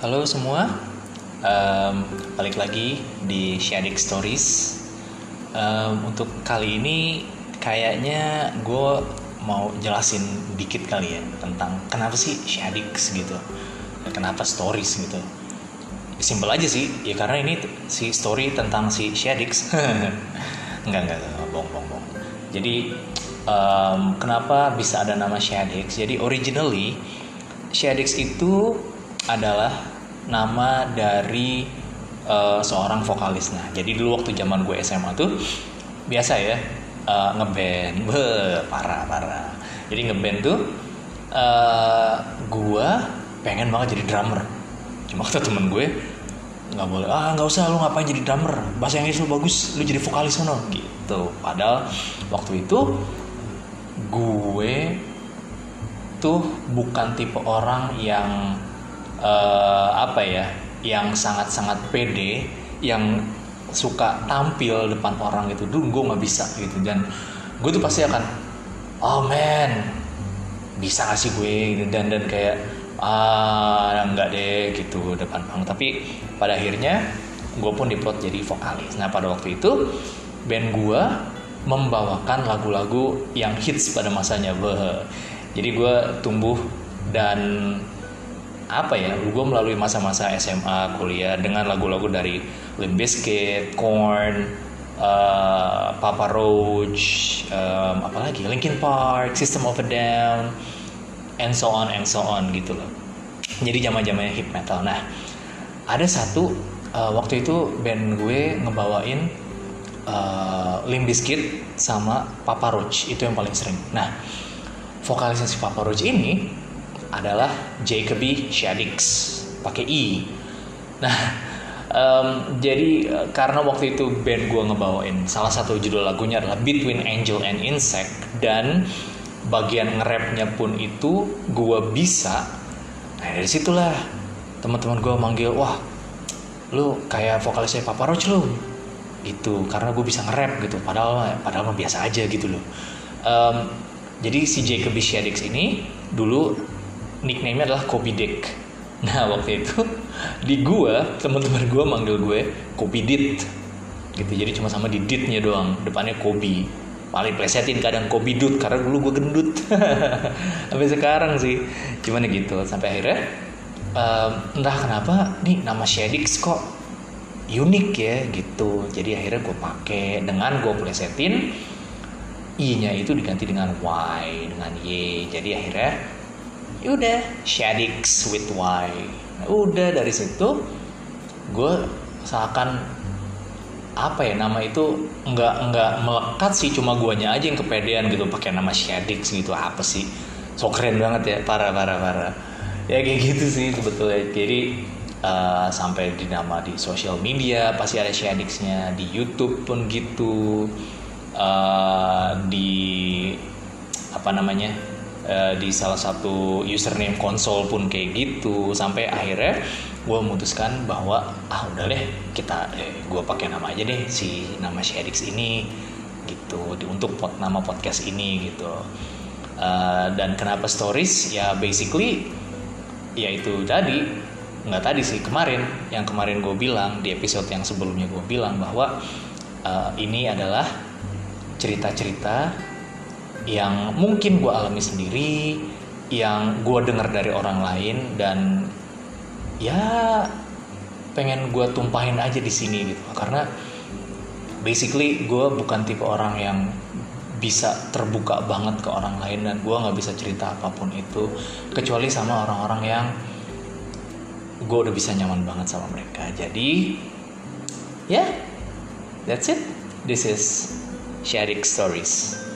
Halo semua, um, balik lagi di Shadik Stories. Um, untuk kali ini kayaknya gue mau jelasin dikit kali ya tentang kenapa sih Shadik gitu, dan kenapa stories gitu. Simpel aja sih, ya karena ini si story tentang si Shadix. enggak, enggak, enggak, bohong, bohong. Jadi um, kenapa bisa ada nama Shadix? Jadi originally Shadix itu adalah nama dari uh, seorang vokalis. Nah, jadi dulu waktu zaman gue SMA tuh biasa ya uh, ngeband, be parah parah. Jadi ngeband tuh uh, gue pengen banget jadi drummer. Cuma kata temen gue nggak boleh ah nggak usah lu ngapain jadi drummer bahasa Inggris lu bagus lu jadi vokalis sono gitu padahal waktu itu gue tuh bukan tipe orang yang uh, apa ya yang sangat-sangat pede yang suka tampil depan orang gitu. Dulu gue nggak bisa gitu. Dan gue tuh pasti akan oh man bisa gak sih gue? Gitu. Dan dan kayak ah enggak deh gitu depan panggung tapi pada akhirnya gue pun diplot jadi vokalis. Nah pada waktu itu band gue membawakan lagu-lagu yang hits pada masanya. Beuh. jadi gue tumbuh dan apa ya gue melalui masa-masa SMA kuliah dengan lagu-lagu dari Limp Bizkit, Korn, uh, Papa Roach, um, apalagi Linkin Park, System of a Down, and so on and so on gitu loh. Jadi zaman zamannya hip metal. Nah ada satu uh, waktu itu band gue ngebawain uh, Limp Bizkit sama Papa Roach. Itu yang paling sering. Nah vokalisnya si Papa Roach ini adalah Jacoby Shaddix pakai i. Nah um, jadi uh, karena waktu itu band gue ngebawain salah satu judul lagunya adalah Between Angel and Insect dan bagian nge-rapnya pun itu gue bisa. Nah dari situlah teman-teman gue manggil wah lu kayak vokalisnya Papa Roach lu. Gitu karena gue bisa nge-rap gitu padahal padahal mah biasa aja gitu loh. Um, jadi si Jacob Shaddix ini dulu nickname-nya adalah Kobe Dick. Nah waktu itu di gue teman-teman gue manggil gue Kobe Dit. Gitu jadi cuma sama di ditnya doang. Depannya Kobe. Paling plesetin kadang kopi dut karena dulu gue gendut. Sampai sekarang sih. Cuman ya gitu sampai akhirnya um, entah kenapa nih nama Shadix kok unik ya gitu. Jadi akhirnya gue pakai dengan gue plesetin i-nya itu diganti dengan y dengan y. Jadi akhirnya yaudah Shadix with y udah dari situ gue seakan apa ya nama itu nggak nggak melekat sih cuma guanya aja yang kepedean gitu pakai nama Shadix gitu apa sih? So keren banget ya parah parah parah. Ya kayak gitu sih sebetulnya. Jadi uh, sampai di nama di sosial media pasti ada Shadixnya di YouTube pun gitu. Uh, di apa namanya uh, di salah satu username konsol pun kayak gitu. Sampai akhirnya gue memutuskan bahwa ah udah deh kita eh, gue pakai nama aja deh si nama si Edix ini gitu. Untuk pot, nama podcast ini gitu. Uh, dan kenapa stories? Ya basically ya itu tadi. Nggak tadi sih kemarin. Yang kemarin gue bilang di episode yang sebelumnya gue bilang bahwa uh, ini adalah cerita-cerita yang mungkin gue alami sendiri yang gue dengar dari orang lain dan ya pengen gue tumpahin aja di sini gitu. Karena basically gue bukan tipe orang yang bisa terbuka banget ke orang lain dan gue nggak bisa cerita apa pun itu kecuali sama orang-orang yang gue udah bisa nyaman banget sama mereka. Jadi ya yeah, that's it. This is sharing stories